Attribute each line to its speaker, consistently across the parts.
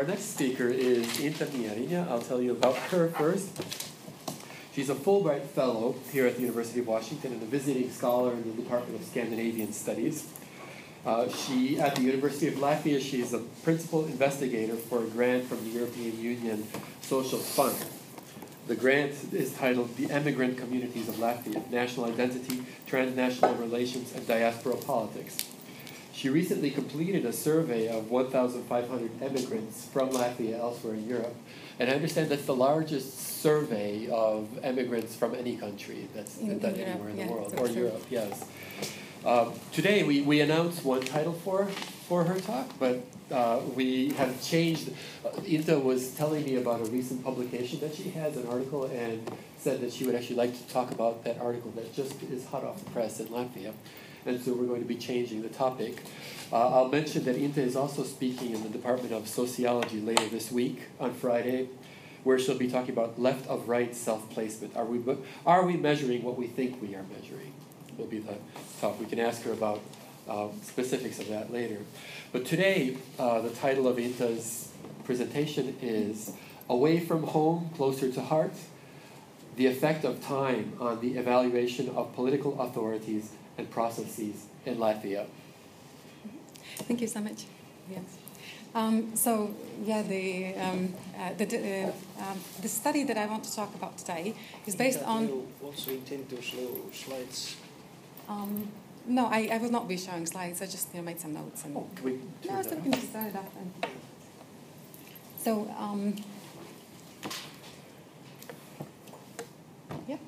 Speaker 1: Our next speaker is Inta Mierina. I'll tell you about her first. She's a Fulbright Fellow here at the University of Washington and a visiting scholar in the Department of Scandinavian Studies. Uh, she, at the University of Latvia, she is a principal investigator for a grant from the European Union Social Fund. The grant is titled The Emigrant Communities of Latvia National Identity, Transnational Relations, and Diaspora Politics. She recently completed a survey of 1,500 immigrants from Latvia elsewhere in Europe, and I understand that's the largest survey of immigrants from any country that's
Speaker 2: In-
Speaker 1: done
Speaker 2: Europe,
Speaker 1: anywhere in the
Speaker 2: yeah,
Speaker 1: world, or
Speaker 2: true.
Speaker 1: Europe, yes. Um, today we, we announced one title for, for her talk, but uh, we have changed. Uh, Inta was telling me about a recent publication that she has, an article, and said that she would actually like to talk about that article that just is hot off the press in Latvia. And so we're going to be changing the topic. Uh, I'll mention that Inta is also speaking in the Department of Sociology later this week on Friday, where she'll be talking about left of right self placement. Are we, are we measuring what we think we are measuring? Will be the talk. We can ask her about um, specifics of that later. But today, uh, the title of Inta's presentation is Away from Home, Closer to Heart The Effect of Time on the Evaluation of Political Authorities and Processes in Latvia.
Speaker 2: Thank you so much. Yes. Um, so yeah, the um, uh, the uh, um, the study that I want to talk about today is based
Speaker 3: Do
Speaker 2: on.
Speaker 3: you also intend to show slides?
Speaker 2: Um, no, I, I will not be showing slides. I just you know, made some notes and.
Speaker 1: Oh, can we turn
Speaker 2: No, so
Speaker 1: that
Speaker 2: we
Speaker 1: on?
Speaker 2: can just start it off then. So, um, yeah.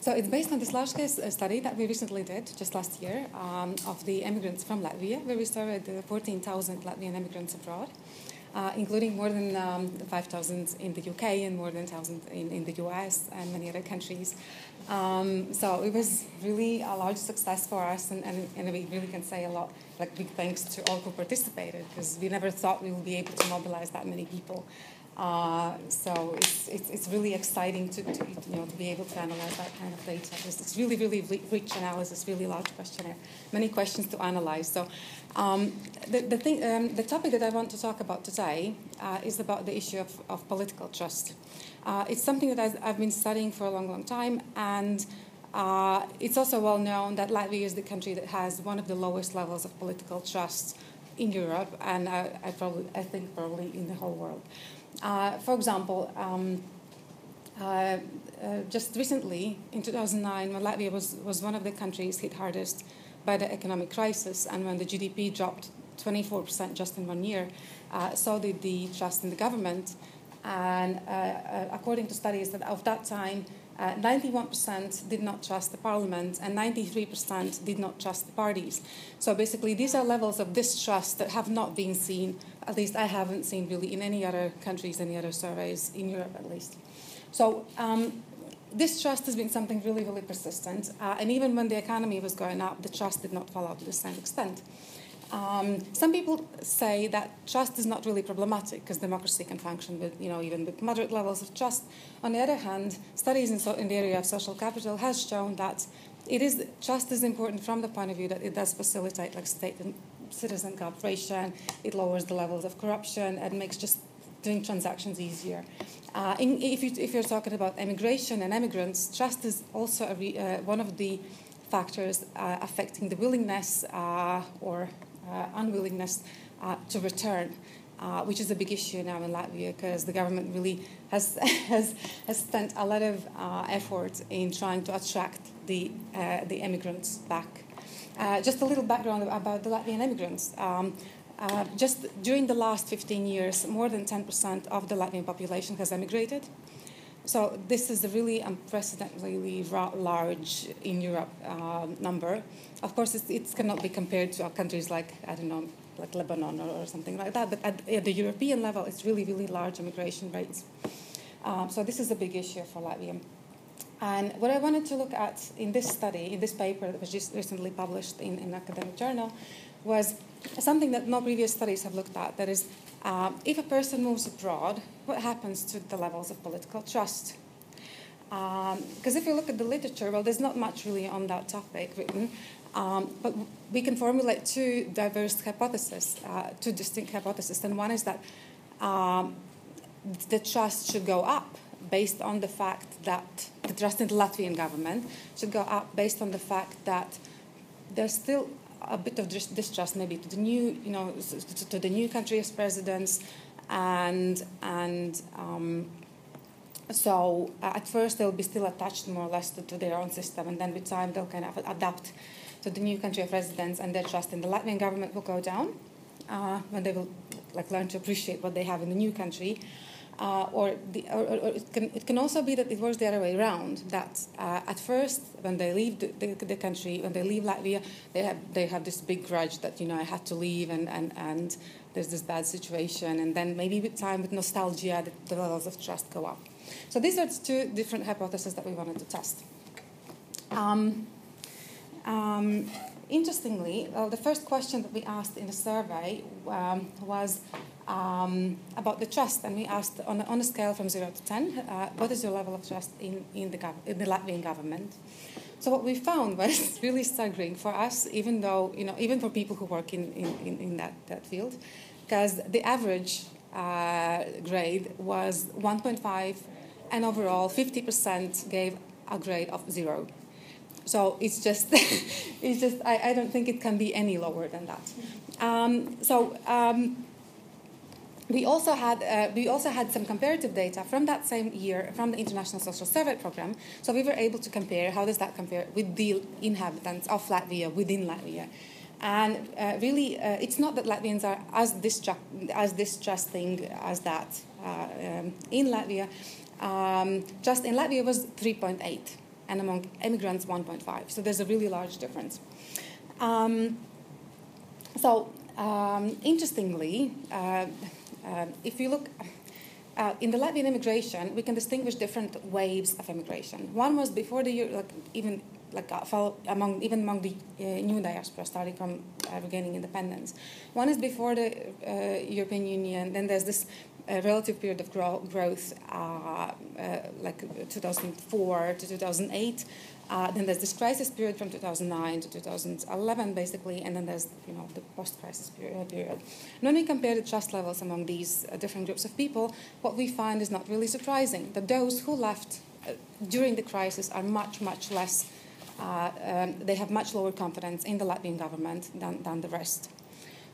Speaker 2: So it's based on this large-scale study that we recently did just last year um, of the immigrants from Latvia, where we surveyed the 14,000 Latvian immigrants abroad, uh, including more than um, 5,000 in the UK and more than 1,000 in, in the US and many other countries. Um, so it was really a large success for us, and, and, and we really can say a lot, like big thanks to all who participated, because we never thought we would be able to mobilize that many people. Uh, so it's, it's, it's really exciting to, to, you know, to be able to analyze that kind of data. It's, it's really, really rich analysis, really large questionnaire, many questions to analyze. So um, the, the, thing, um, the topic that I want to talk about today uh, is about the issue of, of political trust. Uh, it's something that I've, been studying for a long, long time, and uh, it's also well known that Latvia is the country that has one of the lowest levels of political trust in Europe, and I, I probably, I think probably in the whole world. Uh, for example, um, uh, uh, just recently, in 2009, when Latvia was, was one of the countries hit hardest by the economic crisis, and when the GDP dropped 24% just in one year, so did the trust in the government. And according to studies that of that time, uh, 91% did not trust the parliament and 93% did not trust the parties. So basically, these are levels of distrust that have not been seen, at least I haven't seen really in any other countries, any other surveys, in Europe at least. So um, this trust has been something really, really persistent. Uh, and even when the economy was going up, the trust did not fall out to the same extent. Um, some people say that trust is not really problematic because democracy can function with, you know, even with moderate levels of trust. On the other hand, studies in, so, in the area of social capital has shown that it is trust is important from the point of view that it does facilitate like state and citizen cooperation. It lowers the levels of corruption and makes just doing transactions easier. Uh, in, if, you, you're talking about immigration and immigrants, trust is also re, uh, one of the factors uh, affecting the willingness uh, or unwillingness uh, to return, uh, which is a big issue now in Latvia because the government really has, has, has spent a lot of uh, effort in trying to attract the, uh, the immigrants back. Uh, just a little background about the Latvian immigrants. Um, uh, just during the last 15 years, more than 10% of the Latvian population has emigrated. So this is a really unprecedentedly large in Europe uh, number. Of course, it cannot be compared to countries like I don't know like Lebanon or, or something like that. But at, at, the European level, it's really, really large immigration rates. Um, so this is a big issue for Latvia. And what I wanted to look at in this study, in this paper that was just recently published in an academic journal, was something that no previous studies have looked at. That is, uh, if a person moves abroad, what happens to the levels of political trust? Because um, if you look at the literature, well, there's not much really on that topic written. Um, but we can formulate two diverse hypotheses, uh, two distinct hypotheses. And one is that um, the trust should go up based on the fact that the trust in the Latvian government should go up based on the fact that there's still a bit of distrust maybe to the new, you know, to the new country as presidents, and and um, so uh, at first they'll be still attached more or less to, to, their own system, and then with time they'll kind of adapt to the new country of residence, and their trust in the Latvian government will go down uh, when they will like learn to appreciate what they have in the new country. Uh, or, the, or, or, it, can, it can also be that it works the other way around. That uh, at first, when they leave the, the, the, country, when they leave Latvia, they have they have this big grudge that you know I had to leave and, and, and there's this bad situation, and then maybe with time, with nostalgia, the, the levels of trust go up. So these are two different hypotheses that we wanted to test. Um, um, interestingly, well, the first question that we asked in the survey um, was um, about the trust, and we asked on a, on a scale from zero to ten, uh, what is your level of trust in, in, the, gov- in the Latvian government? So what we found was really staggering for us, even though you know, even for people who work in, in, in that, that field, because the average uh, grade was 1.5, and overall 50% gave a grade of zero. So it's just, it's just I, I don't think it can be any lower than that. Um, so. Um, we also had uh, we also had some comparative data from that same year from the International Social Survey Program. So we were able to compare how does that compare with the inhabitants of Latvia within Latvia. And uh, really, uh, it's not that Latvians are as, distru- as distrusting as that uh, um, in Latvia. Um, just in Latvia was 3.8, and among immigrants 1.5. So there's a really large difference. Um, so um, interestingly, uh, um, if you look uh, in the Latvian immigration, we can distinguish different waves of immigration. One was before the like even like uh, among even among the uh, new diaspora starting from uh, regaining independence. One is before the uh, European Union. Then there's this uh, relative period of grow- growth, like 2004 to 2008, uh, then there's this crisis period from 2009 to 2011, basically, and then there's you know the post-crisis period. period. when we compare the trust levels among these uh, different groups of people, what we find is not really surprising. That those who left uh, during the crisis are much, much less. Uh, um, they have much lower confidence in the Latvian government than, than the rest.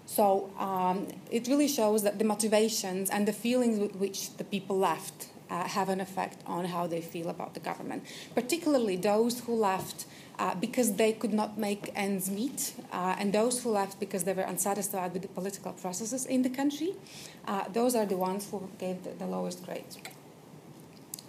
Speaker 2: So um, it really shows that the motivations and the feelings with which the people left uh, have an effect on how they feel about the government, particularly those who left. Uh, because they could not make ends meet, uh, and those who left because they were unsatisfied with the political processes in the country, uh, those are the ones who gave the, the lowest grades.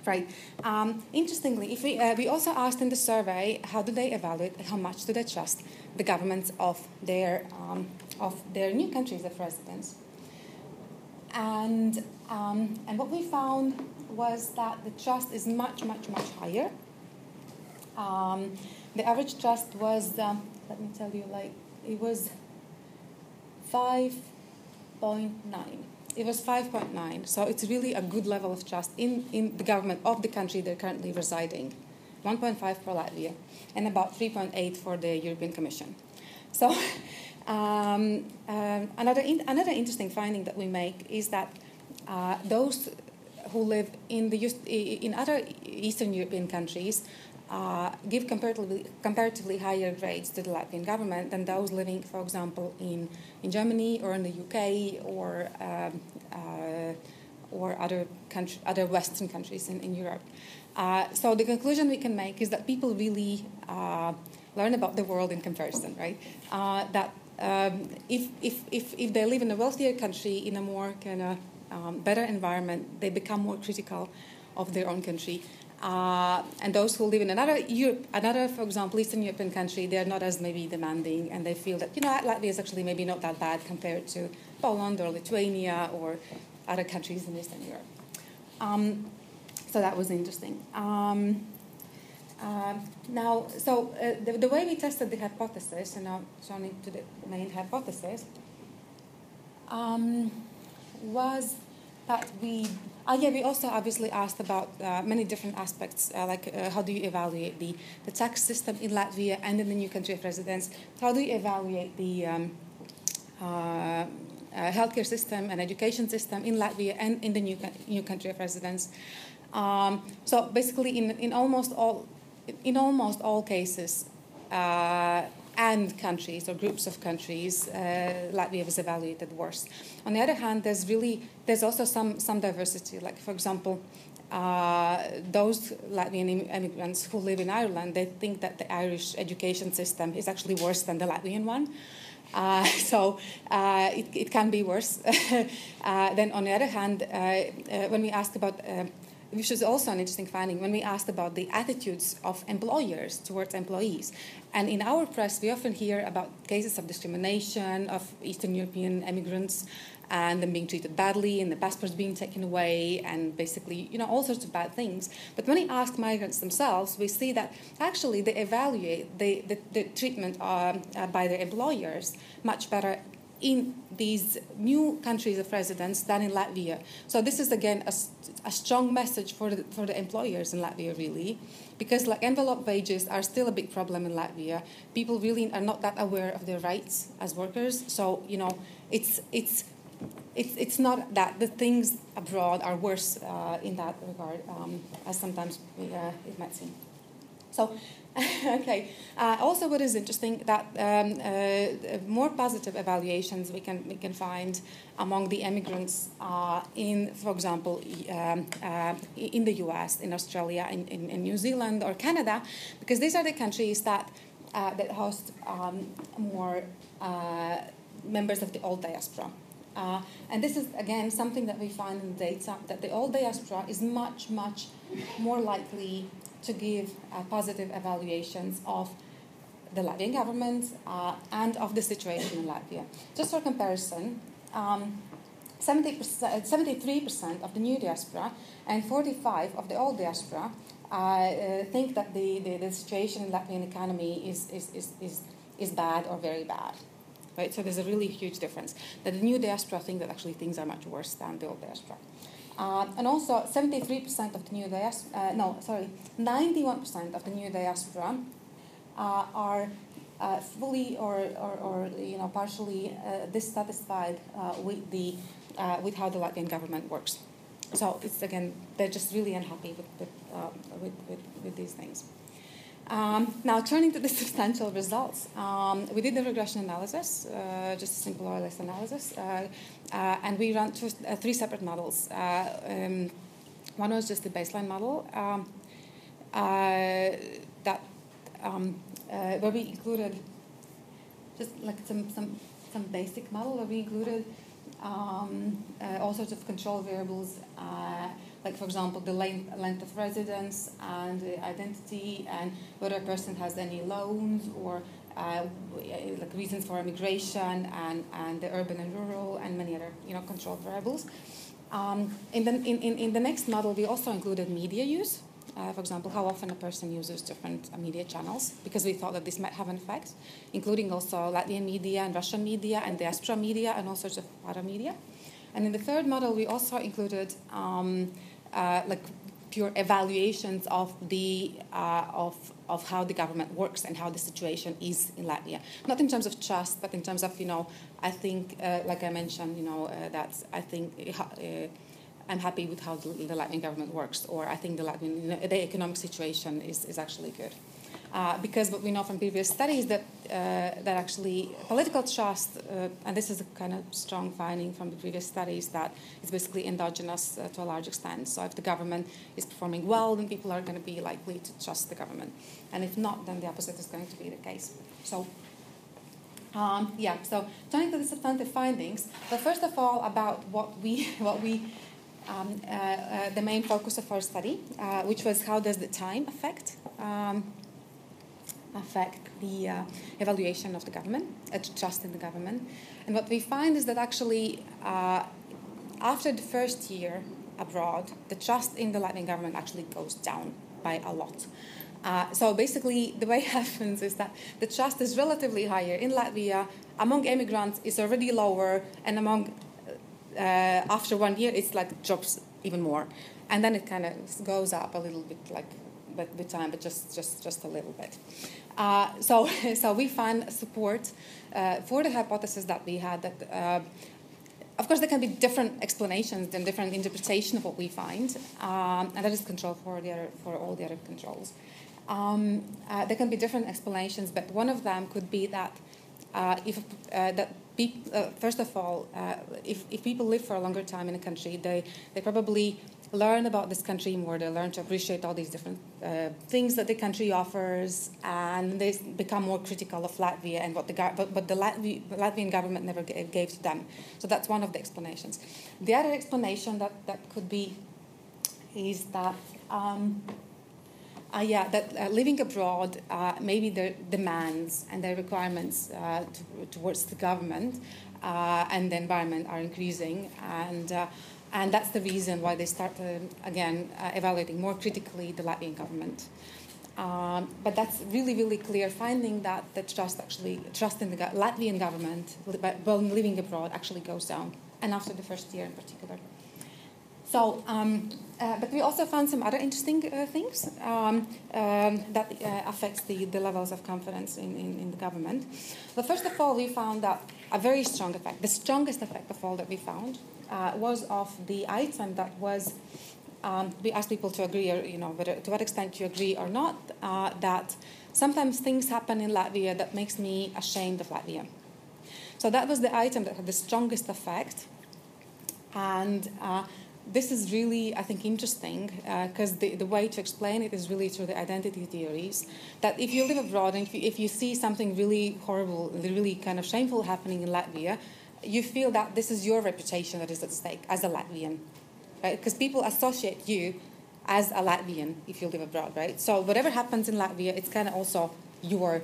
Speaker 2: Right. Um, interestingly, if we, uh, we also asked in the survey how do they evaluate, how much do they trust the governments of their um, of their new countries of residence, and um, and what we found was that the trust is much, much, much higher. Um, the average trust was, um, let me tell you, like it was 5.9. It was 5.9, so it's really a good level of trust in, in the government of the country they're currently residing. 1.5 for Latvia, and about 3.8 for the European Commission. So, um, um, another, in, another interesting finding that we make is that uh, those who live in the in other Eastern European countries uh, give comparatively comparatively higher grades to the Latvian government than those living, for example, in in Germany or in the UK or um, uh, or other country, other Western countries in, in Europe. Uh, so the conclusion we can make is that people really uh, learn about the world in comparison, right? Uh, that um, if, if, if, if they live in a wealthier country in a more kind of um, better environment, they become more critical of their own country. Uh, and those who live in another Europe, another, for example, Eastern European country, they are not as maybe demanding, and they feel that you know Latvia is actually maybe not that bad compared to Poland or Lithuania or other countries in Eastern Europe. Um, so that was interesting. Um, uh, now, so uh, the, the, way we tested the hypothesis, and now turning to the main hypothesis, um, was that we uh, yeah, we also obviously asked about uh, many different aspects, uh, like uh, how do you evaluate the, the tax system in Latvia and in the new country of residence? How do you evaluate the um, uh, uh, healthcare system and education system in Latvia and in the new, new country of residence? Um, so basically, in, in almost all in almost all cases, and countries or groups of countries, uh, Latvia was evaluated worse. On the other hand, there's really there's also some some diversity. Like for example, uh, those Latvian immigrants who live in Ireland, they think that the Irish education system is actually worse than the Latvian one. Uh, so uh, it, it can be worse. Uh, then on the other hand, uh, uh, when we ask about which is also an interesting finding when we asked about the attitudes of employers towards employees. And in our press, we often hear about cases of discrimination of Eastern European immigrants and them being treated badly and the passports being taken away and basically, you know, all sorts of bad things. But when we ask migrants themselves, we see that actually they evaluate the, the, the treatment uh, uh, by their employers much better in these new countries of residence than in Latvia. So this is again a, a strong message for the, for the employers in Latvia, really, because like envelope wages are still a big problem in Latvia. People really are not that aware of their rights as workers. So you know, it's it's. It's, it's not that the things abroad are worse uh, in that regard, um, as sometimes we, uh, it might seem. So okay. Uh, also, what is interesting that um, uh, more positive evaluations we can we can find among the immigrants uh, in, for example, um, uh, in the U.S., in Australia, in, in, in, New Zealand, or Canada, because these are the countries that uh, that host um, more uh, members of the old diaspora. Uh, and this is, again, something that we find in the data that the old diaspora is much, much more likely to give uh, positive evaluations of the Latvian government uh, and of the situation in Latvia. Just for comparison, um, 70%, 73% of the new diaspora and 45 of the old diaspora uh, uh, think that the, the, the, situation in Latvian economy is, is, is, is, is bad or very bad. Right? So there's a really huge difference. That the new diaspora think that actually things are much worse than the old diaspora. Uh, and also, 73% of the new diaspora, uh, no, sorry, 91% of the new diaspora uh, are uh, fully or, or, or, you know, partially uh, dissatisfied uh, with, the, with how the Latvian government works. So it's again, they're just really unhappy with, with, with, with, with these things. Um, now, turning to the substantial results, um, we did the regression analysis, uh, just a simple OLS analysis, uh, uh, and we ran two, uh, three separate models. Uh, um, one was just the baseline model um, uh, that um, where we included just like some, some, some basic model where we included um, all sorts of control variables like for example the length, length of residence and identity and whether a person has any loans or uh, like reasons for immigration and, and the urban and rural and many other you know controlled variables. Um, in, the, in, in, in the next model, we also included media use. Uh, for example, how often a person uses different uh, media channels, because we thought that this might have an effect, including also Latvian media and Russian media and diaspora media and all sorts of other media. And in the third model, we also included um, uh, like pure evaluations of the uh, of of how the government works and how the situation is in Latvia. Not in terms of trust, but in terms of you know, I think, uh, like I mentioned, you know, uh, that I think. Uh, I'm happy with how the, the Latvian government works, or I think the Latvian you know, the economic situation is, is actually good. Uh, because what we know from previous studies that uh, that actually political trust, uh, and this is a kind of strong finding from the previous studies that it's basically endogenous uh, to a large extent. So if the government is performing well, then people are going to be likely to trust the government, and if not, then the opposite is going to be the case. So. Um, yeah, so turning to the substantive findings, but first of all, about what we what we um, uh, uh, the main focus of our study, which was how does the time affect um, affect the uh, evaluation of the government, uh, trust in the government. And what we find is that actually, uh, after the first year abroad, the trust in the Latvian government actually goes down by a lot. Uh, so basically, the way it happens is that the trust is relatively higher in Latvia. Among immigrants, it's already lower, and among uh, after one year, it's like drops even more, and then it kind of goes up a little bit, like with, with time, but just just just a little bit. Uh, so so we find support uh, for the hypothesis that we had that. Uh, of course, there can be different explanations and different interpretation of what we find, um, and that is control for the other, for all the other controls. Um, uh, there can be different explanations, but one of them could be that uh, if uh, that first of all, if, if people live for a longer time in a country, they, they probably learn about this country more. They learn to appreciate all these different uh, things that the country offers, and they become more critical of Latvia and what the but, but the Latvi- Latvian government never gave, gave to them. So that's one of the explanations. The other explanation that, that could be is that. Um, uh, yeah, that uh, living abroad, uh, maybe their demands and their requirements uh, to, towards the government uh, and the environment are increasing, and uh, and that's the reason why they start again evaluating more critically the Latvian government. Um, but that's really, really clear finding that the trust actually trust in the Latvian government while living abroad actually goes down, and after the first year in particular. So, um, uh, but we also found some other interesting uh, things um, um, that uh, affects the, the levels of confidence in, in, in, the government. But first of all, we found that a very strong effect, the strongest effect of all that we found, uh, was of the item that was. Um, we asked people to agree, or you know, whether, to what extent you agree or not, uh, that sometimes things happen in Latvia that makes me ashamed of Latvia. So that was the item that had the strongest effect, and uh, this is really, I think, interesting because uh, the, the way to explain it is really through the identity theories. That if you live abroad and if you, if you see something really horrible, really kind of shameful happening in Latvia, you feel that this is your reputation that is at stake as a Latvian. Right? Because people associate you as a Latvian if you live abroad, right? So whatever happens in Latvia, it's kind of also your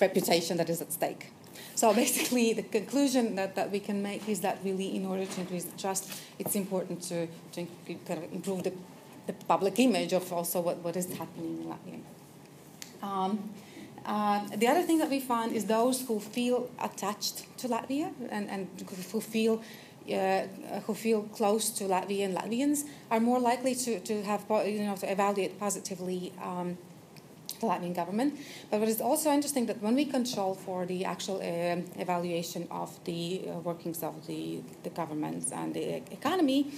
Speaker 2: reputation that is at stake. So basically, the conclusion that, that we can make is that really, in order to increase the trust, it's important to, to kind of improve the, the public image of also what, what is happening in Latvia. Um, uh, the other thing that we found is those who feel attached to Latvia and, and who feel uh, who feel close to Latvian Latvians are more likely to, to have you know to evaluate positively um, the Latvian government. But what is also interesting that when we control for the actual uh, evaluation of the uh, workings of the, the governments and the economy,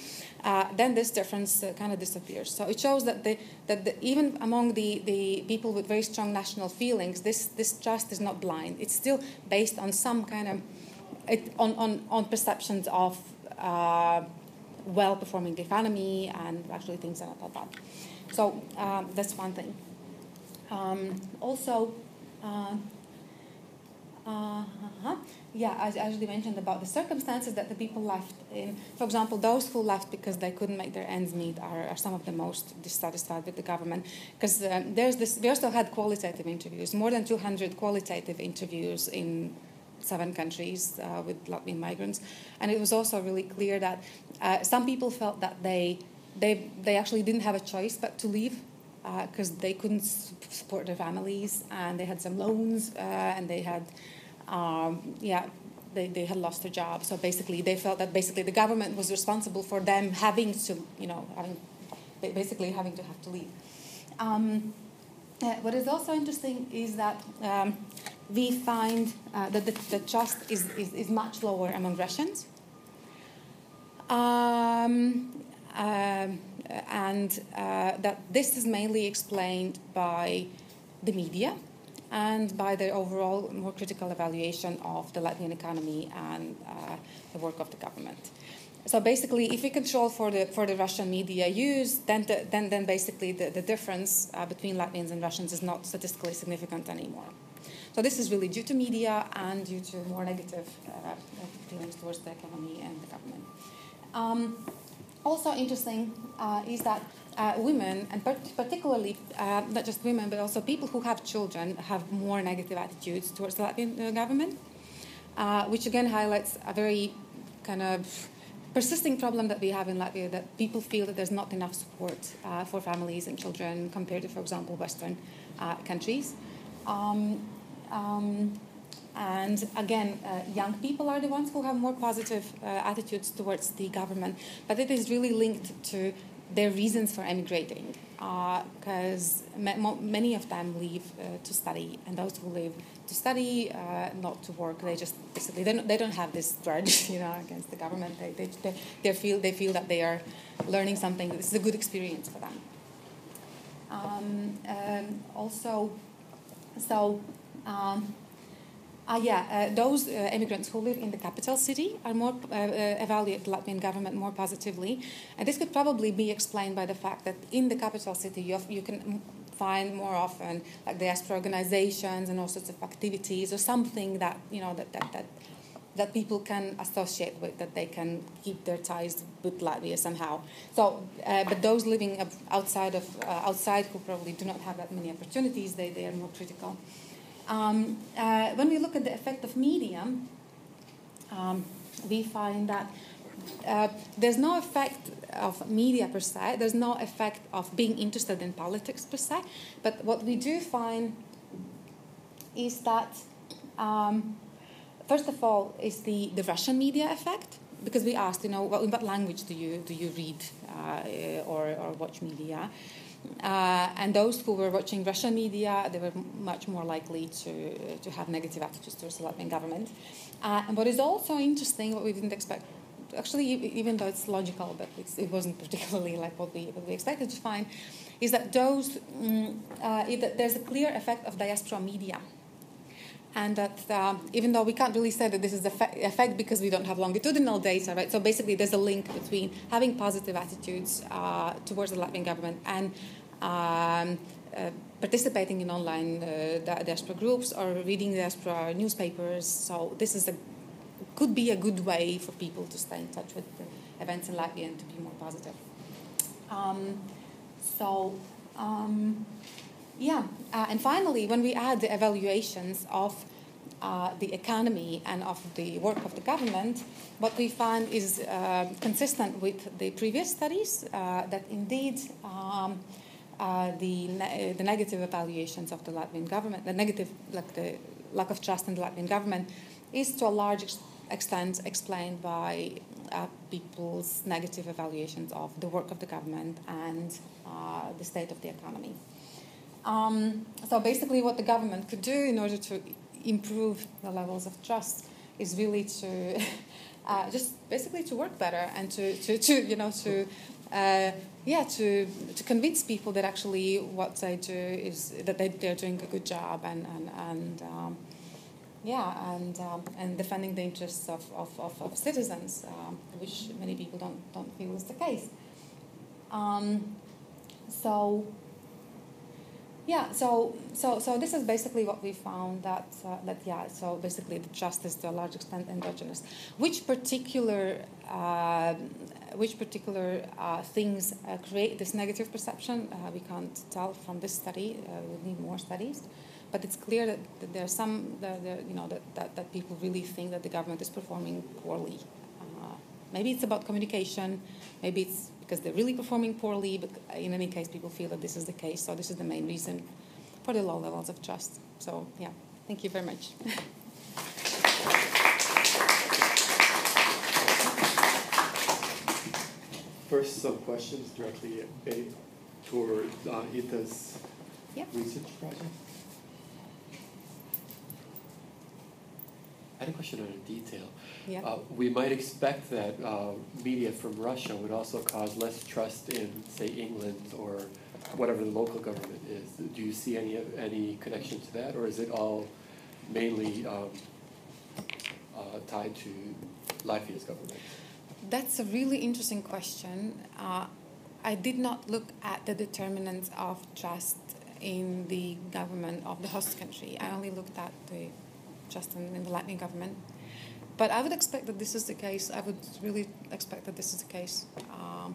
Speaker 2: uh, then this difference uh, kind of disappears. So it shows that the, that the, even among the, the people with very strong national feelings, this, this trust is not blind. It's still based on some kind of it, on, on, on perceptions of uh, well performing economy and actually things are not that bad. So um, that's one thing. Um, also, uh, uh-huh. Yeah, as, as you mentioned about the circumstances that the people left in. For example, those who left because they couldn't make their ends meet are, are some of the most dissatisfied with the government. Because um, there's this, we also had qualitative interviews, more than 200 qualitative interviews in seven countries uh, with Latvian migrants, and it was also really clear that uh, some people felt that they they they actually didn't have a choice but to leave because uh, they couldn't support their families and they had some loans uh, and they had um, yeah they, they had lost their job so basically they felt that basically the government was responsible for them having to you know having basically having to have to leave um, uh, what is also interesting is that um, we find uh, that the, the trust is, is, is, much lower among Russians. Um, um and uh, that this is mainly explained by the media and by the overall more critical evaluation of the Latvian economy and uh, the work of the government. So basically, if we control for the for the Russian media use, then the, then then basically the, the difference uh, between Latvians and Russians is not statistically significant anymore. So this is really due to media and due to more negative uh, feelings towards the economy and the government. Um, also interesting uh, is that uh, women, and particularly uh, not just women, but also people who have children, have more negative attitudes towards the Latvian uh, government, uh, which again highlights a very kind of persisting problem that we have in Latvia that people feel that there's not enough support uh, for families and children compared to, for example, Western countries. Um, um, and again, uh, young people are the ones who have more positive uh, attitudes towards the government, but it is really linked to their reasons for emigrating because uh, many of them leave uh, to study and those who leave to study uh, not to work they just basically they don't, they don't have this grudge you know against the government. They, they, they, they, feel, they feel that they are learning something. This is a good experience for them. Um, um, also so um, uh, yeah, uh, those uh, immigrants who live in the capital city are more uh, uh, evaluate the Latvian government more positively, and this could probably be explained by the fact that in the capital city you, have, you can find more often like diaspora organizations and all sorts of activities or something that you know that that, that that people can associate with, that they can keep their ties with Latvia somehow. So, uh, but those living outside of outside who probably do not have that many opportunities, they, they are more critical. Um, uh, when we look at the effect of media, um, we find that uh, there's no effect of media per se, there's no effect of being interested in politics per se, but what we do find is that, um, first of all, is the, the Russian media effect, because we asked, you know, what, what language do you, do you read uh, or, or watch media? Uh, and those who were watching Russian media, they were much more likely to, to have negative attitudes towards the Latvian government. Uh, and what is also interesting, what we didn't expect, actually, even though it's logical, but it's, it wasn't particularly like what we, what we expected to find, is that those, um, uh, it, there's a clear effect of diaspora media and that uh, even though we can't really say that this is a effect because we don't have longitudinal data, right? So basically, there's a link between having positive attitudes uh, towards the Latvian government and um, uh, participating in online uh, diaspora groups or reading diaspora newspapers. So this is a could be a good way for people to stay in touch with the events in Latvia and to be more positive. Um, so. Um, yeah, uh, and finally, when we add the evaluations of uh, the economy and of the work of the government, what we find is uh, consistent with the previous studies uh, that indeed um, uh, the, ne- the negative evaluations of the Latvian government, the negative, like the lack of trust in the Latvian government, is to a large ex- extent explained by uh, people's negative evaluations of the work of the government and the state of the economy. Um, so basically, what the government could do in order to improve the levels of trust is really to uh, just basically to work better and to, to, to you know to uh, yeah to to convince people that actually what they do is that they, they're doing a good job and and, and um, yeah and um, and defending the interests of, of, of, of citizens um, which many people don't don't feel is the case um, so yeah, so so so this is basically what we found that uh, that yeah, so basically the is to a large extent endogenous. Which particular uh, which particular uh, things uh, create this negative perception? Uh, we can't tell from this study. Uh, we need more studies, but it's clear that, that there are some that you know that, that, that people really think that the government is performing poorly. maybe it's about communication. Maybe it's because they're really performing poorly, but in any case, people feel that this is the case. So this is the main reason for the low levels of trust. So yeah, thank you very much.
Speaker 1: First, some questions directly toward uh, Inta's yep. research project. I had a question on a detail.
Speaker 2: Yeah.
Speaker 1: Uh, we might expect that uh, media from Russia would also cause less trust in, say, England or whatever the local government is. Do you see any any connection to that, or is it all mainly um, uh, tied to Latvia's government?
Speaker 2: That's a really interesting question. Uh, I did not look at the determinants of trust in the government of the host country. I only looked at the in, in the Latvian government. But I would expect that this is the case. I would really expect that this is the case. Um,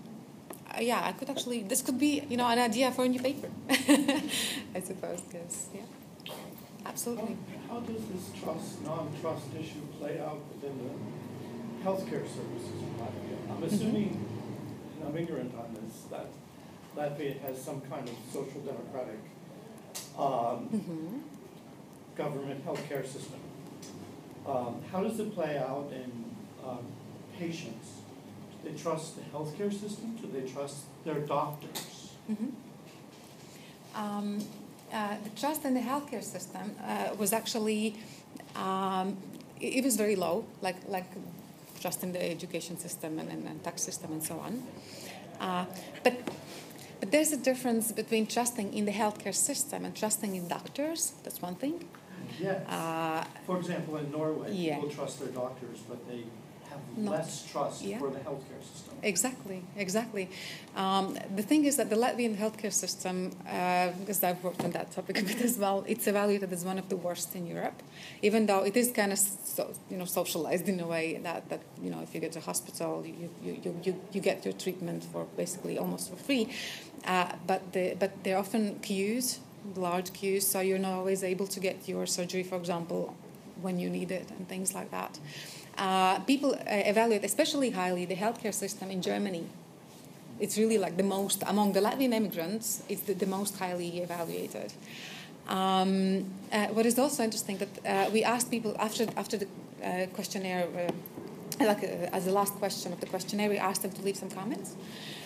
Speaker 2: uh, yeah, I could actually. This could be, you know, an idea for a new paper. I suppose. Yes. Yeah. Absolutely.
Speaker 4: How, how does this trust, non-trust issue play out within the healthcare services in Latvia? I'm assuming, and I'm ignorant on this, that Latvia has some kind of social democratic um,
Speaker 2: hmm
Speaker 4: government healthcare system. Um, how does it play out in um, patients? Do they trust the healthcare system? Do they trust their doctors?
Speaker 2: hmm Um, uh, the trust in the healthcare system uh, was actually um, it was very low, like like trust in the education system and, and, and tax system and so on. Uh, but but there's a difference between trusting in the healthcare system and trusting in doctors. That's one thing.
Speaker 4: Yes.
Speaker 2: Uh,
Speaker 4: For example, in Norway,
Speaker 2: Yeah.
Speaker 4: people trust their doctors, but they have
Speaker 2: Not-
Speaker 4: less trust
Speaker 2: yeah.
Speaker 4: for the healthcare system.
Speaker 2: Exactly, exactly. Um, the thing is that the Latvian healthcare system, uh, because I've worked on that topic a bit as well, it's evaluated as one of the worst in Europe, even though it is kind of so, you know socialized in a way that, that you know if you get to hospital, you, you, you, you, you get your treatment for basically almost for free, uh, but the, but they're often queues, large queues, so you're not always able to get your surgery, for example, when you need it and things like that. Uh, people uh, evaluate especially highly the healthcare system in Germany. It's really like the most among the Latvian immigrants. It's the, the most highly evaluated. Um, uh, what is also interesting that uh, we asked people after after the uh, questionnaire, uh, like uh, as the last question of the questionnaire, we asked them to leave some comments.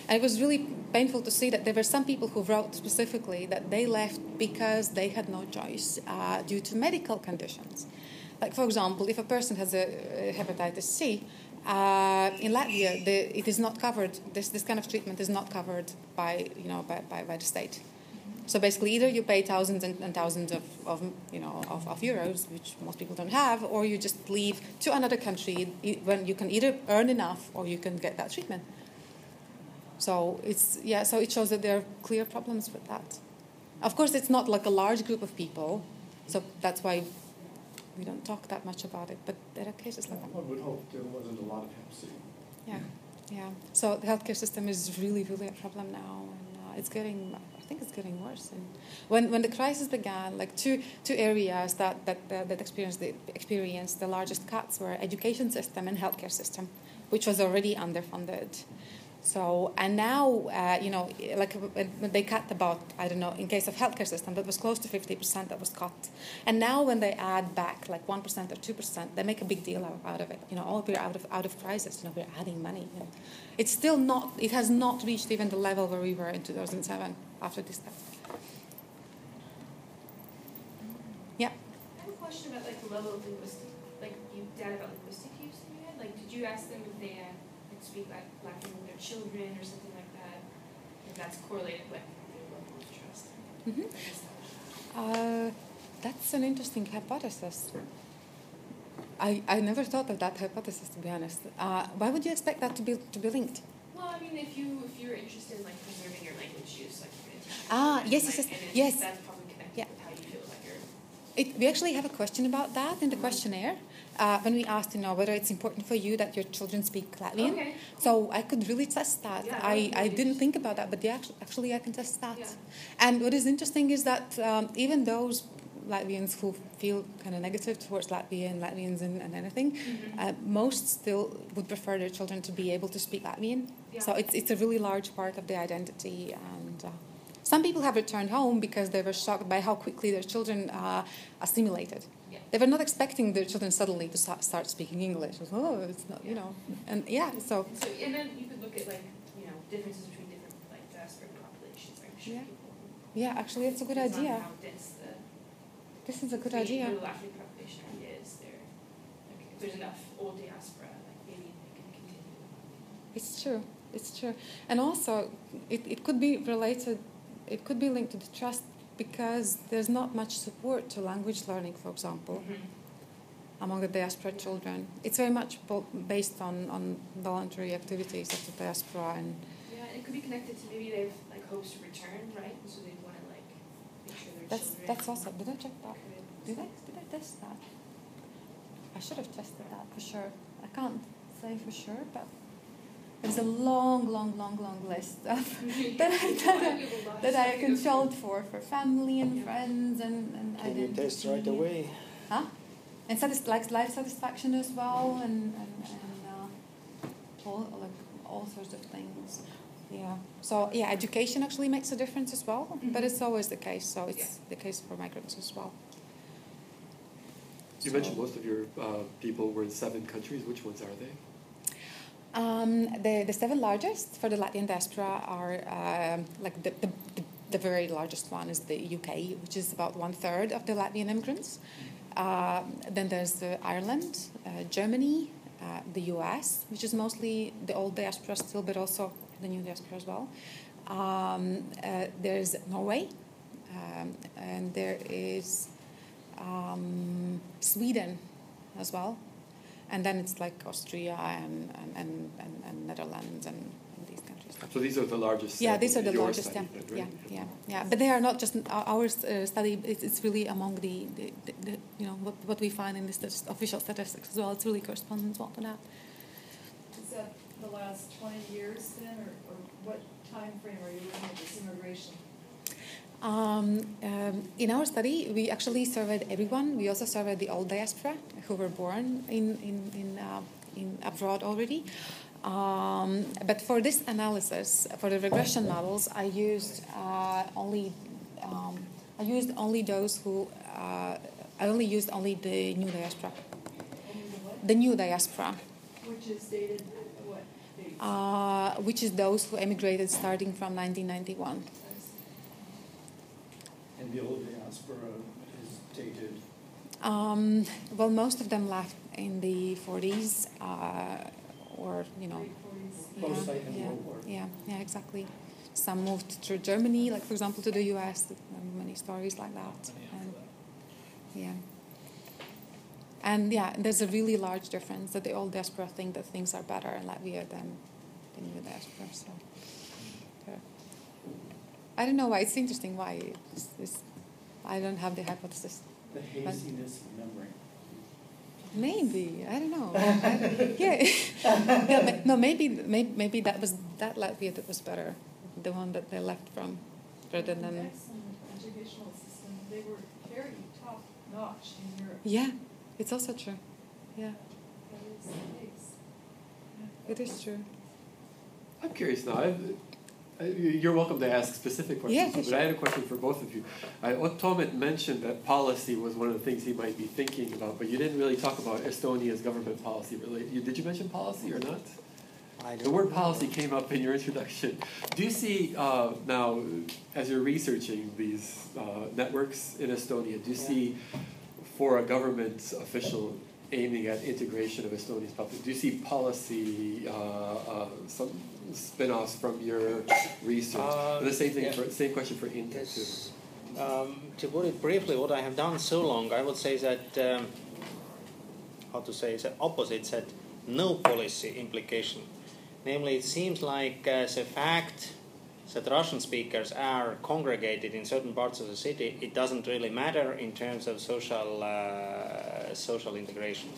Speaker 2: And it was really painful to see that there were some people who wrote specifically that they left because they had no choice due to medical conditions. Like, for example, if a person has a, a hepatitis C, uh, in Latvia, the, it is not covered. This, this kind of treatment is not covered by you know by, by, by the state. So basically, either you pay thousands and, and thousands of, of you know of, of euros, which most people don't have, or you just leave to another country when you can either earn enough or you can get that treatment. So it's yeah. So it shows that there are clear problems with that. Of course, it's not like a large group of people, so that's why we don't talk that much about it. But there are cases like that.
Speaker 4: One would hope there wasn't a lot of Hep C.
Speaker 2: Yeah, yeah. So the healthcare system is really, really a problem now, and uh, it's getting. I think it's getting worse. And when when the crisis began, like two two areas that that that, that experienced the experienced the largest cuts were education system and healthcare system, which was already underfunded. So and now uh, you know like when they cut about I don't know in case of healthcare system that was close to fifty percent that was cut, and now when they add back like one percent or two percent they make a big deal out, of it. You know, oh we're out of out of crisis. You know, we're adding money. You know. It's still not. It has not reached even the level where we were in two thousand seven after this step. Yeah.
Speaker 5: I have a question about like the level of linguistic, like you data about linguistic use that you had. Like, did you ask them if they uh, like speak like Latvian with their children or something like that? If that's correlated with their level of trust.
Speaker 2: Mhm.
Speaker 5: I guess that was-
Speaker 2: Uh, that's an interesting hypothesis. I, I never thought of that hypothesis to be honest. Uh, why would you expect that to be to be linked?
Speaker 5: Well, I mean, if you if you're interested in like preserving your language use, like you're gonna teach
Speaker 2: Ah, yes, yes, yes,
Speaker 5: and
Speaker 2: yes.
Speaker 5: That's probably connected
Speaker 2: Yeah.
Speaker 5: with how you feel about your.
Speaker 2: It, we actually have a question about that in the questionnaire uh, when we asked, you know, whether it's important for you that your children speak Latvian.
Speaker 5: Okay.
Speaker 2: So I could really test that.
Speaker 5: Yeah,
Speaker 2: I, I didn't think about that, but yeah, actually, actually I can test that.
Speaker 5: Yeah.
Speaker 2: And what is interesting is that um, even those Latvians who feel kind of negative towards Latvia and Latvians and, and anything,
Speaker 5: Mhm.
Speaker 2: uh, most still would prefer their children to be able to speak Latvian. So it's, it's a really large part of the identity. And uh, some people have returned home because they were shocked by how quickly their children uh, assimilated. They were not expecting their children suddenly to start, start speaking English. Oh, it's not, you know. And yeah, so
Speaker 5: So and then you could look at like you know differences between different like diasporic populations. I'm sure
Speaker 2: Yeah.
Speaker 5: people.
Speaker 2: yeah, actually, it's a good idea.
Speaker 5: How dense the
Speaker 2: This is a good idea.
Speaker 5: African population is there. Like, if there's enough old diaspora, like maybe they can continue.
Speaker 2: It's true. It's true. And also, it, it could be related, it could be linked to the trust because there's not much support to language learning, for example, mm-hmm. among the diaspora children. It's very much based on, on voluntary activities of the diaspora. And
Speaker 5: Yeah, and it could be connected to maybe they've like hopes to return, right? So they want to like make sure their
Speaker 2: that's,
Speaker 5: children.
Speaker 2: that's also, did I check that? Did I, did I test that? I should have tested that for sure. I can't say for sure, but there's a long, long, long, long list of that I, that I, that I controlled for for family and friends and and
Speaker 3: Can you test right away?
Speaker 2: Huh? And satis- like life satisfaction as well, and and, and uh, all like all sorts of things. Yeah. So yeah, education actually makes a difference as well, but it's always the case. So it's the case for migrants as well.
Speaker 1: You mentioned most of your uh, people were in seven countries. Which ones are they?
Speaker 2: Um, the, the seven largest for the Latvian diaspora are um, like the, the, the, very largest one is the UK, which is about one third of the Latvian immigrants. Um then there's uh, Ireland, uh, Germany, uh, the US, which is mostly the old diaspora still, but also the new diaspora as well. Um, uh, there's Norway, um, and there is um, Sweden as well and then it's like Austria and and, and, and, and Netherlands and, and these countries.
Speaker 1: So these are the largest.
Speaker 2: Yeah, these are the largest.
Speaker 1: study
Speaker 2: Yeah,
Speaker 1: then,
Speaker 2: yeah, yeah, yeah. But they are not just our our, uh, study. It's, it's really among the, the, the, the you know what, what we find in the statist- official statistics as well. It's really corresponds as well to that.
Speaker 6: Is that the last twenty years then, or, or what time frame are you looking at this immigration?
Speaker 2: Um, um, in our study, we actually surveyed everyone. We also surveyed the old diaspora who were born in in in, uh, in abroad already. Um, but for this analysis, for the regression models, I used uh, only um, I used only those who uh, I only used only the new diaspora,
Speaker 6: the
Speaker 2: new diaspora,
Speaker 6: Which is dated what
Speaker 2: uh, which is those who emigrated starting from 1991.
Speaker 4: And the old diaspora is dated,
Speaker 2: Um, well, most of them left in the 40s, uh, or you know, yeah, yeah,
Speaker 4: War.
Speaker 2: yeah, yeah, exactly. Some moved to Germany, like for example, to the U.S. Many stories like that. And, yeah. And yeah, there's a really large difference that the old diaspora think that things are better in Latvia than the new diaspora. So. I don't know why. It's interesting why. It's, it's, I don't have the hypothesis.
Speaker 4: the haziness of memory.
Speaker 2: Maybe I don't know. I don't- yeah, yeah. No, maybe, maybe maybe that was that Latvia that was better, the one that they left from, rather than
Speaker 6: Excellent educational system, they were very top notch in Europe.
Speaker 2: yeah. It's also true. Yeah,
Speaker 6: That is the case. Yeah.
Speaker 2: it is true.
Speaker 1: I'm curious now. I've, I, you're welcome to ask specific questions,
Speaker 2: Yeah,
Speaker 1: but
Speaker 2: sure.
Speaker 1: I had a question for both of you. I, Toomet mentioned that policy was one of the things he might be thinking about, but you didn't really talk about Estonia's government policy. Really, you, did you mention policy or not?
Speaker 3: I
Speaker 1: The word policy came up in your introduction. Do you see uh, now, as you're researching these uh, networks in Estonia, do you
Speaker 3: Yeah.
Speaker 1: see for a government official aiming at integration of Estonia's public, do you see policy, uh, uh, some spin-offs from your research?
Speaker 3: Uh,
Speaker 1: the same thing
Speaker 3: yeah.
Speaker 1: for same question for Inta too.
Speaker 3: Um, to put it briefly, what I have done so long, I would say that um, how to say the opposite, that no policy implication. Namely, it seems like uh, the fact that Russian speakers are congregated in certain parts of the city, it doesn't really matter in terms of social uh, social integration.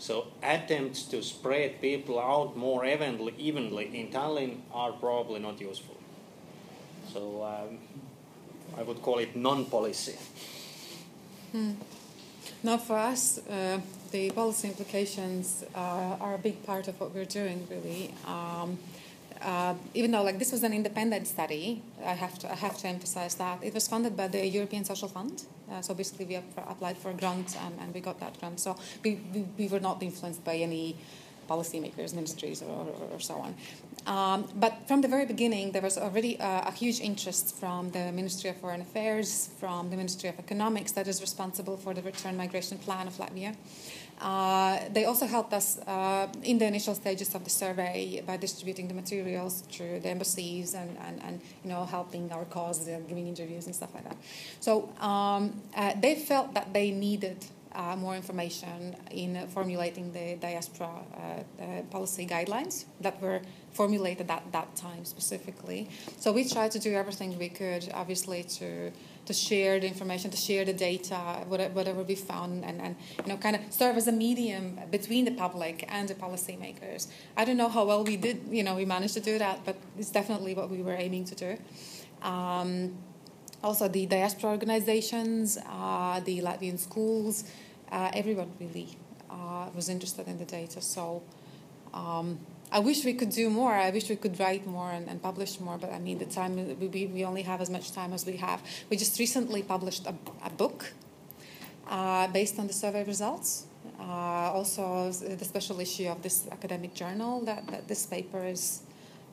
Speaker 3: So attempts to spread people out more evenly, evenly in Tallinn are probably not useful. So um, I would call it non-policy.
Speaker 2: Hmm. Now, for us, uh, the policy implications uh, are a big part of what we're doing, really. Um, uh, even though, like, this was an independent study, I have to I have to emphasize that it was funded by the European Social Fund. Uh, so basically, we ap- applied for a grant and, and we got that grant. So we, we, we were not influenced by any policymakers, ministries, or, or, or so on. Um, but from the very beginning, there was already a huge interest from the Ministry of Foreign Affairs, from the Ministry of Economics, that is responsible for the return migration plan of Latvia. Uh, they also helped us uh, in the initial stages of the survey by distributing the materials through the embassies and, and, and you know helping our cause, uh, giving interviews and stuff like that. So um, uh, they felt that they needed uh, more information in formulating the diaspora uh, policy guidelines that were formulated at that time specifically. So we tried to do everything we could, obviously, to to share the information, to share the data, whatever, we found, and, and you know, kind of serve as a medium between the public and the policymakers. I don't know how well we did, you know, we managed to do that, but it's definitely what we were aiming to do. Um, also, the diaspora organizations, uh, the Latvian schools, uh, everyone really uh, was interested in the data. So. Um, I wish we could do more. I wish we could write more and, and publish more, but I mean, the time we, we only have as much time as we have. We just recently published a, a book uh, based on the survey results. Uh, also, the special issue of this academic journal that, that this paper is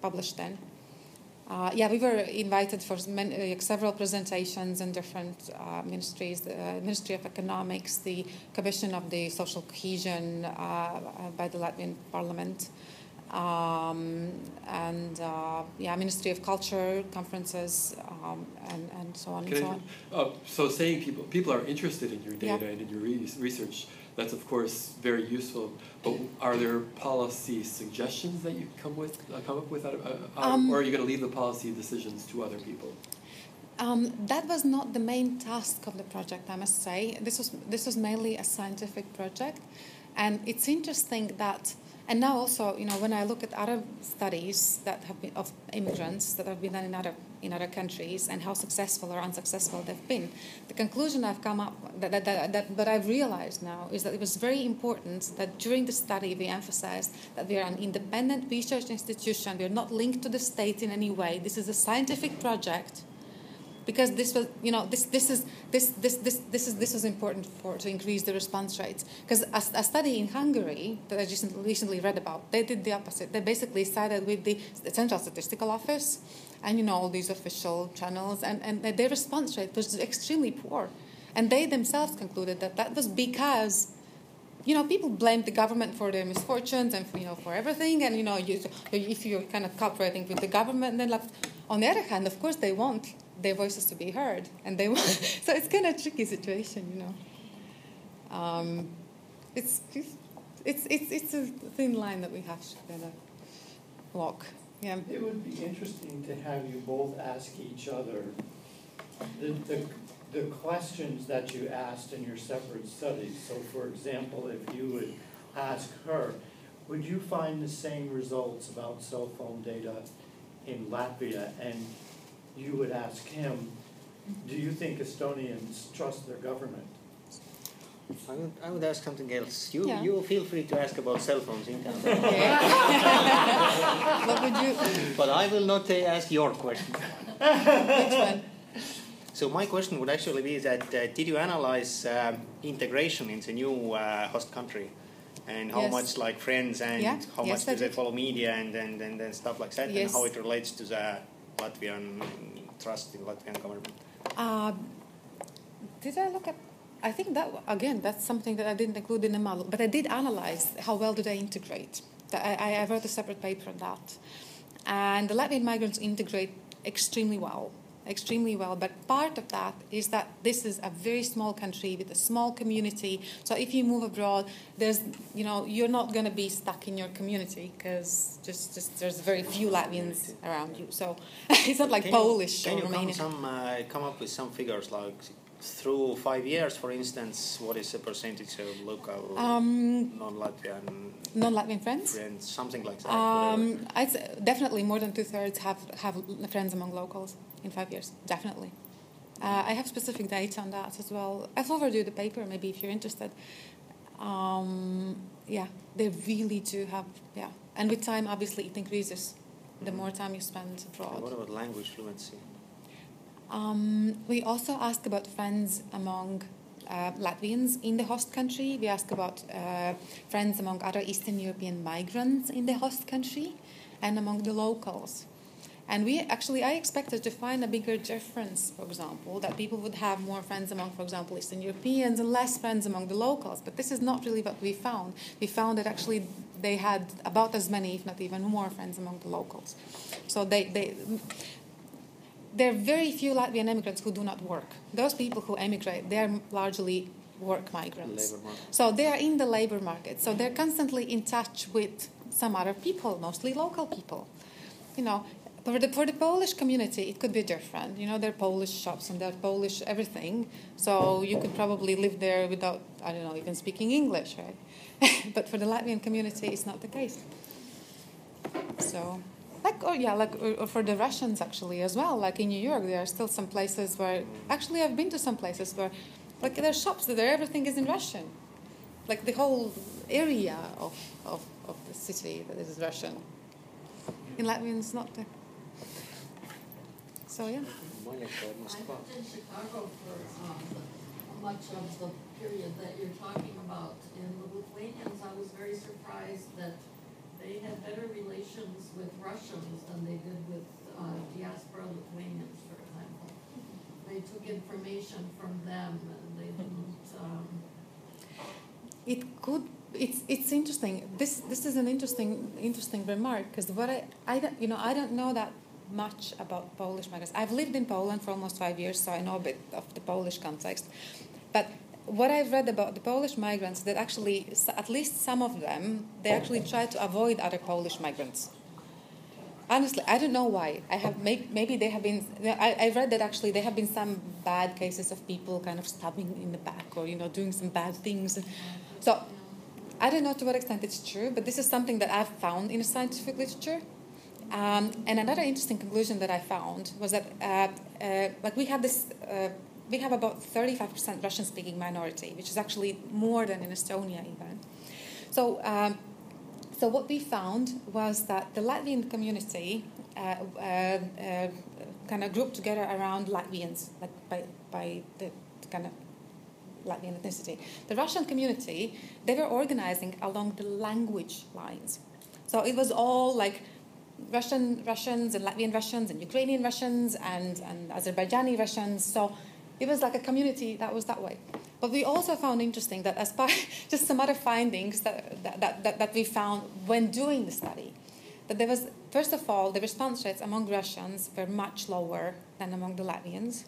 Speaker 2: published in. Uh, yeah, we were invited for many, uh, several presentations in different uh, ministries the uh, Ministry of Economics, the Commission of the Social Cohesion uh, by the Latvian Parliament, um, and uh, yeah, Ministry of Culture conferences um, and, and so on
Speaker 1: Can
Speaker 2: and so
Speaker 1: I,
Speaker 2: on.
Speaker 1: Uh, so saying people people are interested in your data
Speaker 2: Yeah.
Speaker 1: and in your re- research, that's of course very useful. But are there policy suggestions that you come with uh, come up with, out of, uh,
Speaker 2: Um,
Speaker 1: or are you going to leave the policy decisions to other people?
Speaker 2: Um, that was not the main task of the project, I must say. This was this was mainly a scientific project, and it's interesting that. And now also, you know, when I look at other studies that have been of immigrants that have been done in other in other countries and how successful or unsuccessful they've been, the conclusion I've come up that that, that, that, that I've realized now is that it was very important that during the study we emphasized that we are an independent research institution. We are not linked to the state in any way. This is a scientific project because this was you know this this is this this this this is this was important for to increase the response rates. Because a, a study in Hungary that I just recently read about they did the opposite. They basically sided with the, Central Statistical Office and you know all these official channels and and their response rate was extremely poor. And they themselves concluded that that was because you know, people blame the government for their misfortunes and you know for everything, and you know, you, if you're kind of cooperating with the government, then like, on the other hand, of course, they want their voices to be heard, and they want. so it's kind of tricky situation, you know. Um, it's, it's it's it's a thin line that we have to kind of walk. Yeah.
Speaker 4: It would be interesting to have you both ask each other the, the, the questions that you asked in your separate studies. So for example, if you would ask her, would you find the same results about cell phone data in Latvia? And you would ask him, do you think Estonians trust their government?
Speaker 3: I would, I would ask something else. You,
Speaker 2: Yeah.
Speaker 3: you feel free to ask about cell phones in town.
Speaker 2: what would you?
Speaker 3: but I will not uh, ask your question.
Speaker 2: Which one?
Speaker 3: So my question would actually be that uh, did you analyze um, integration into new uh, host country? And how
Speaker 2: Yes.
Speaker 3: much like friends and
Speaker 2: Yeah,
Speaker 3: how
Speaker 2: yes,
Speaker 3: much
Speaker 2: I
Speaker 3: do they follow media and, and, and, and stuff like that
Speaker 2: Yes.
Speaker 3: and how it relates to the Latvian trust in Latvian government?
Speaker 2: Uh, did I look at? I think that again, that's something that I didn't include in the model, but I did analyze how well do they integrate. I, I wrote a separate paper on that, and the Latvian migrants integrate extremely well, extremely well. But part of that is that this is a very small country with a small community. So if you move abroad, there's you know you're not going to be stuck in your community because just just there's very few Latvians around you. So it's not like
Speaker 3: Can you-
Speaker 2: Polish
Speaker 3: Can
Speaker 2: or
Speaker 3: you come, some, uh, come up with some figures like through five years, for instance, what is the percentage of local
Speaker 2: Um,
Speaker 3: non-Latvian
Speaker 2: non-Latvian friends.
Speaker 3: friends, something like that?
Speaker 2: Um, definitely more than two thirds have have friends among locals in five years. Definitely. Uh, I have specific data on that as well. I'll forward you the paper, maybe if you're interested. Um, yeah, they really do have yeah, and with time, obviously, it increases. The more time you spend
Speaker 3: And
Speaker 2: abroad.
Speaker 3: what about language fluency?
Speaker 2: Um, we also ask about friends among uh, Latvians in the host country. We ask about uh, friends among other Eastern European migrants in the host country and among the locals. And we actually, I expected to find a bigger difference, for example, that people would have more friends among, for example, Eastern Europeans and less friends among the locals. But this is not really what we found. We found that actually they had about as many, if not even more, friends among the locals. So they, they there are very few Latvian immigrants who do not work. Those people who emigrate, they are largely work migrants. So they are in the labor market. So they're constantly in touch with some other people, mostly local people. You know, for the, for the Polish community, it could be different. You know, there are Polish shops and there are Polish everything. So you could probably live there without, I don't know, even speaking English, right? but for the Latvian community, it's not the case. So, like, oh yeah, like or, or for the Russians actually as well. Like in New York, there are still some places where, actually, I've been to some places where, like, there are shops that there everything is in Russian. Like the whole area of, of, of the city that is Russian. In Latvian, it's not. The, so yeah.
Speaker 7: In for much of the period that you're talking about. And the Lithuanians, I was very surprised that they had better relations with Russians than they did with uh, diaspora Lithuanians, for example. They took information from them and they didn't. Um,
Speaker 2: it could. It's it's interesting. This this is an interesting interesting remark because what I I you know I don't know that much about Polish migrants. I've lived in Poland for almost five years, so I know a bit of the Polish context. But what I've read about the Polish migrants, that actually, at least some of them, they actually try to avoid other Polish migrants. Honestly, I don't know why. I have maybe, they have been. I, I read that actually there have been some bad cases of people kind of stabbing in the back or you know doing some bad things. So I don't know to what extent it's true, but this is something that I've found in the scientific literature. Um, and another interesting conclusion that I found was that, uh, uh, like, we have this, uh, we have about 35% Russian speaking minority, which is actually more than in Estonia, even. So, um, so what we found was that the Latvian community uh, uh, kind of grouped together around Latvians, like by, by the kind of Latvian ethnicity. The Russian community, they were organizing along the language lines. So it was all like Russian Russians and Latvian Russians and Ukrainian Russians and, and Azerbaijani Russians. So it was like a community that was that way. But we also found interesting that as part, just some other findings that, that, that, that we found when doing the study, that there was, first of all, the response rates among Russians were much lower than among the Latvians.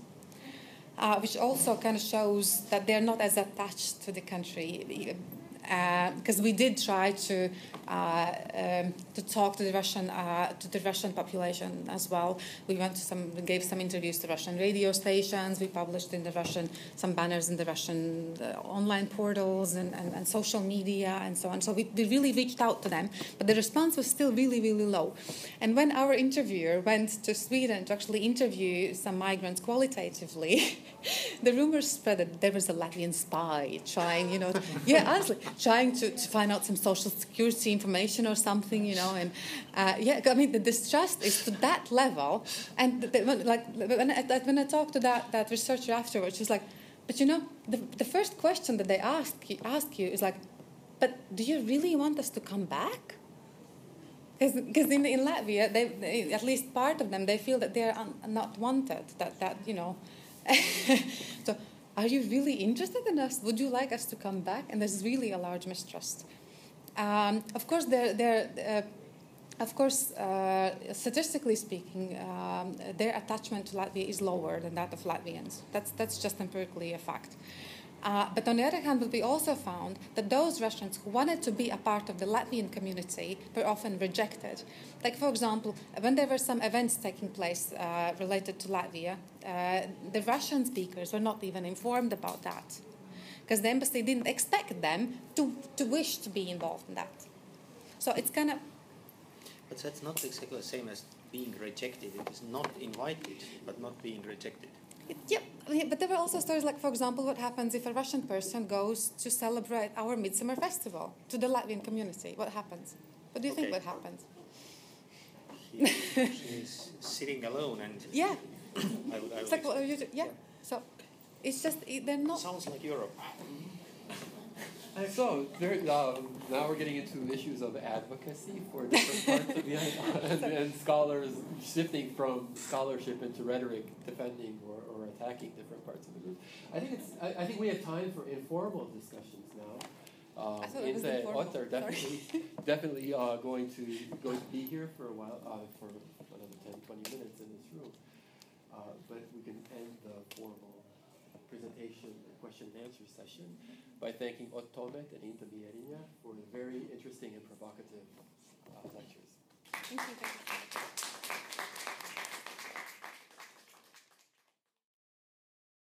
Speaker 2: Uh, which also kind of shows that they're not as attached to the country because uh, we did try to uh, um, to talk to the Russian uh, to the Russian population as well. We went to some, gave some interviews to Russian radio stations. We published in the Russian some banners in the Russian online portals and, and, and, social media and so on. So we, we really reached out to them, but the response was still really really low. And when our interviewer went to Sweden to actually interview some migrants qualitatively, the rumors spread that there was a Latvian spy trying, you know, yeah, honestly, trying to, to find out some social security information or something, you know, and uh, yeah, I mean, the distrust is to that level. And like when I, when I talked to that, that researcher afterwards, she's like, but you know, the, the first question that they ask ask you is like, but do you really want us to come back? Because in, in Latvia, they, they, at least part of them, they feel that they're un, not wanted, that, that you know. so are you really interested in us? Would you like us to come back? And there's really a large mistrust. Um, of course, there, there, uh, of course, uh, statistically speaking, um, their attachment to Latvia is lower than that of Latvians. That's that's just empirically a fact. Uh, but on the other hand, what we also found that those Russians who wanted to be a part of the Latvian community were often rejected. Like, for example, when there were some events taking place uh, related to Latvia, uh, the Russian speakers were not even informed about that because the embassy didn't expect them to, to wish to be involved in that. So it's kind of.
Speaker 3: But that's not exactly the same as being rejected. It is not invited, but not being rejected.
Speaker 2: It, yeah, but there were also stories like, for example, what happens if a Russian person goes to celebrate our Midsummer Festival to the Latvian community? What happens? What do you okay. think what happens?
Speaker 3: He, she's sitting alone and.
Speaker 2: Yeah.
Speaker 3: I would, I would
Speaker 2: it's like, well, you do, yeah. So it's just, they're not.
Speaker 3: Sounds like Europe.
Speaker 1: So there, uh, now we're getting into issues of advocacy for different parts of the and, and scholars shifting from scholarship into rhetoric, defending or, or attacking different parts of the group. I think it's. I, I think we have time for informal discussions now. Um,
Speaker 2: in the
Speaker 1: Otter definitely, definitely uh, going to going to be here for a while uh, for another 10, 20 minutes in this room. Uh, but we can end the formal presentation question and answer session by thanking Ott and Inta Mierina for the very interesting and provocative uh, lectures.
Speaker 2: Thank you. Thank you.